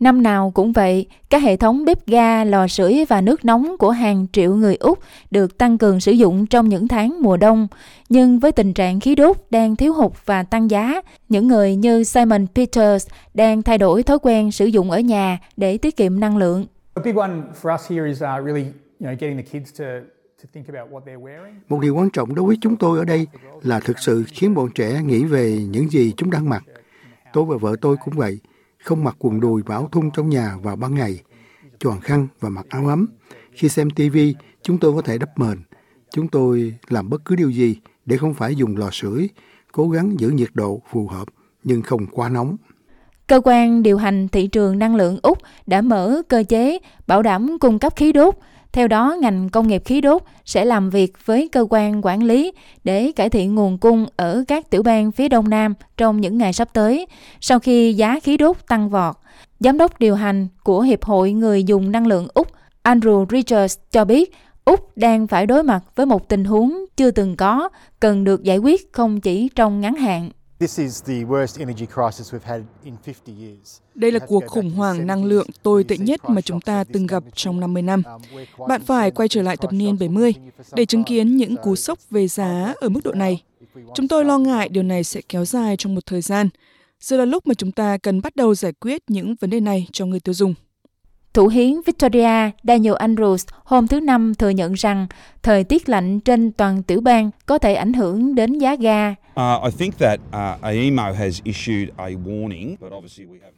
Năm nào cũng vậy, các hệ thống bếp ga, lò sưởi và nước nóng của hàng triệu người Úc được tăng cường sử dụng trong những tháng mùa đông. Nhưng với tình trạng khí đốt đang thiếu hụt và tăng giá, những người như Simon Peters đang thay đổi thói quen sử dụng ở nhà để tiết kiệm năng lượng. Một điều quan trọng đối với chúng tôi ở đây là thực sự khiến bọn trẻ nghĩ về những gì chúng đang mặc. Tôi và vợ tôi cũng vậy không mặc quần đùi và áo thun trong nhà vào ban ngày, choàng khăn và mặc áo ấm. Khi xem TV, chúng tôi có thể đắp mền. Chúng tôi làm bất cứ điều gì để không phải dùng lò sưởi, cố gắng giữ nhiệt độ phù hợp nhưng không quá nóng. Cơ quan điều hành thị trường năng lượng Úc đã mở cơ chế bảo đảm cung cấp khí đốt theo đó, ngành công nghiệp khí đốt sẽ làm việc với cơ quan quản lý để cải thiện nguồn cung ở các tiểu bang phía Đông Nam trong những ngày sắp tới, sau khi giá khí đốt tăng vọt. Giám đốc điều hành của Hiệp hội Người dùng năng lượng Úc Andrew Richards cho biết Úc đang phải đối mặt với một tình huống chưa từng có, cần được giải quyết không chỉ trong ngắn hạn. Đây là cuộc khủng hoảng năng lượng tồi tệ nhất mà chúng ta từng gặp trong 50 năm. Bạn phải quay trở lại thập niên 70 để chứng kiến những cú sốc về giá ở mức độ này. Chúng tôi lo ngại điều này sẽ kéo dài trong một thời gian. Giờ là lúc mà chúng ta cần bắt đầu giải quyết những vấn đề này cho người tiêu dùng. Thủ hiến Victoria Daniel Andrews hôm thứ Năm thừa nhận rằng thời tiết lạnh trên toàn tiểu bang có thể ảnh hưởng đến giá ga. Uh, uh,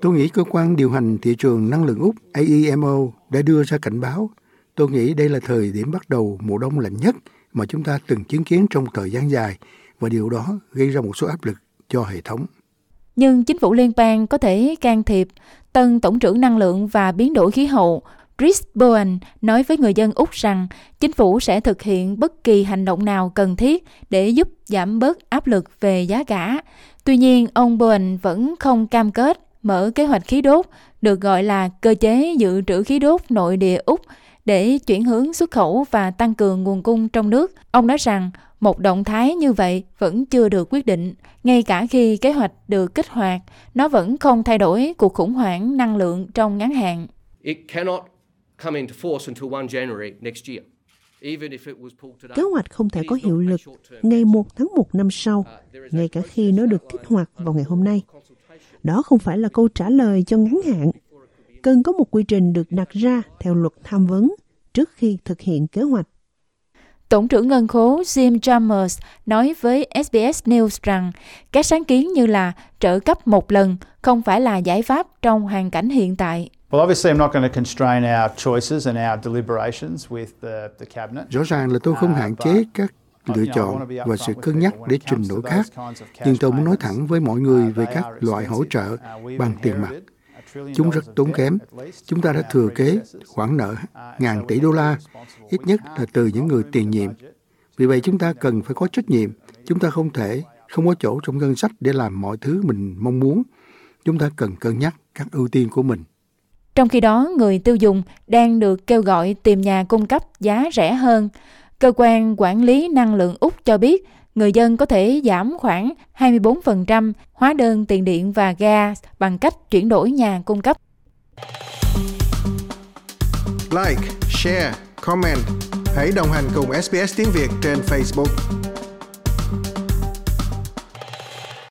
Tôi nghĩ cơ quan điều hành thị trường năng lượng Úc AEMO đã đưa ra cảnh báo. Tôi nghĩ đây là thời điểm bắt đầu mùa đông lạnh nhất mà chúng ta từng chứng kiến trong thời gian dài và điều đó gây ra một số áp lực cho hệ thống nhưng chính phủ liên bang có thể can thiệp. Tân Tổng trưởng Năng lượng và Biến đổi khí hậu Chris Bowen nói với người dân Úc rằng chính phủ sẽ thực hiện bất kỳ hành động nào cần thiết để giúp giảm bớt áp lực về giá cả. Tuy nhiên, ông Bowen vẫn không cam kết mở kế hoạch khí đốt, được gọi là cơ chế dự trữ khí đốt nội địa Úc để chuyển hướng xuất khẩu và tăng cường nguồn cung trong nước. Ông nói rằng một động thái như vậy vẫn chưa được quyết định, ngay cả khi kế hoạch được kích hoạt, nó vẫn không thay đổi cuộc khủng hoảng năng lượng trong ngắn hạn. Kế hoạch không thể có hiệu lực ngày 1 tháng 1 năm sau, ngay cả khi nó được kích hoạt vào ngày hôm nay. Đó không phải là câu trả lời cho ngắn hạn. Cần có một quy trình được đặt ra theo luật tham vấn trước khi thực hiện kế hoạch. Tổng trưởng ngân khố Jim Chalmers nói với SBS News rằng các sáng kiến như là trợ cấp một lần không phải là giải pháp trong hoàn cảnh hiện tại. Rõ ràng là tôi không hạn chế các lựa chọn và sự cân nhắc để trình đổi khác, nhưng tôi muốn nói thẳng với mọi người về các loại hỗ trợ bằng tiền mặt Chúng rất tốn kém. Chúng ta đã thừa kế khoản nợ ngàn tỷ đô la, ít nhất là từ những người tiền nhiệm. Vì vậy chúng ta cần phải có trách nhiệm. Chúng ta không thể không có chỗ trong ngân sách để làm mọi thứ mình mong muốn. Chúng ta cần cân nhắc các ưu tiên của mình. Trong khi đó, người tiêu dùng đang được kêu gọi tìm nhà cung cấp giá rẻ hơn. Cơ quan quản lý năng lượng Úc cho biết người dân có thể giảm khoảng 24% hóa đơn tiền điện và ga bằng cách chuyển đổi nhà cung cấp. Like, share, comment. Hãy đồng hành cùng SBS tiếng Việt trên Facebook.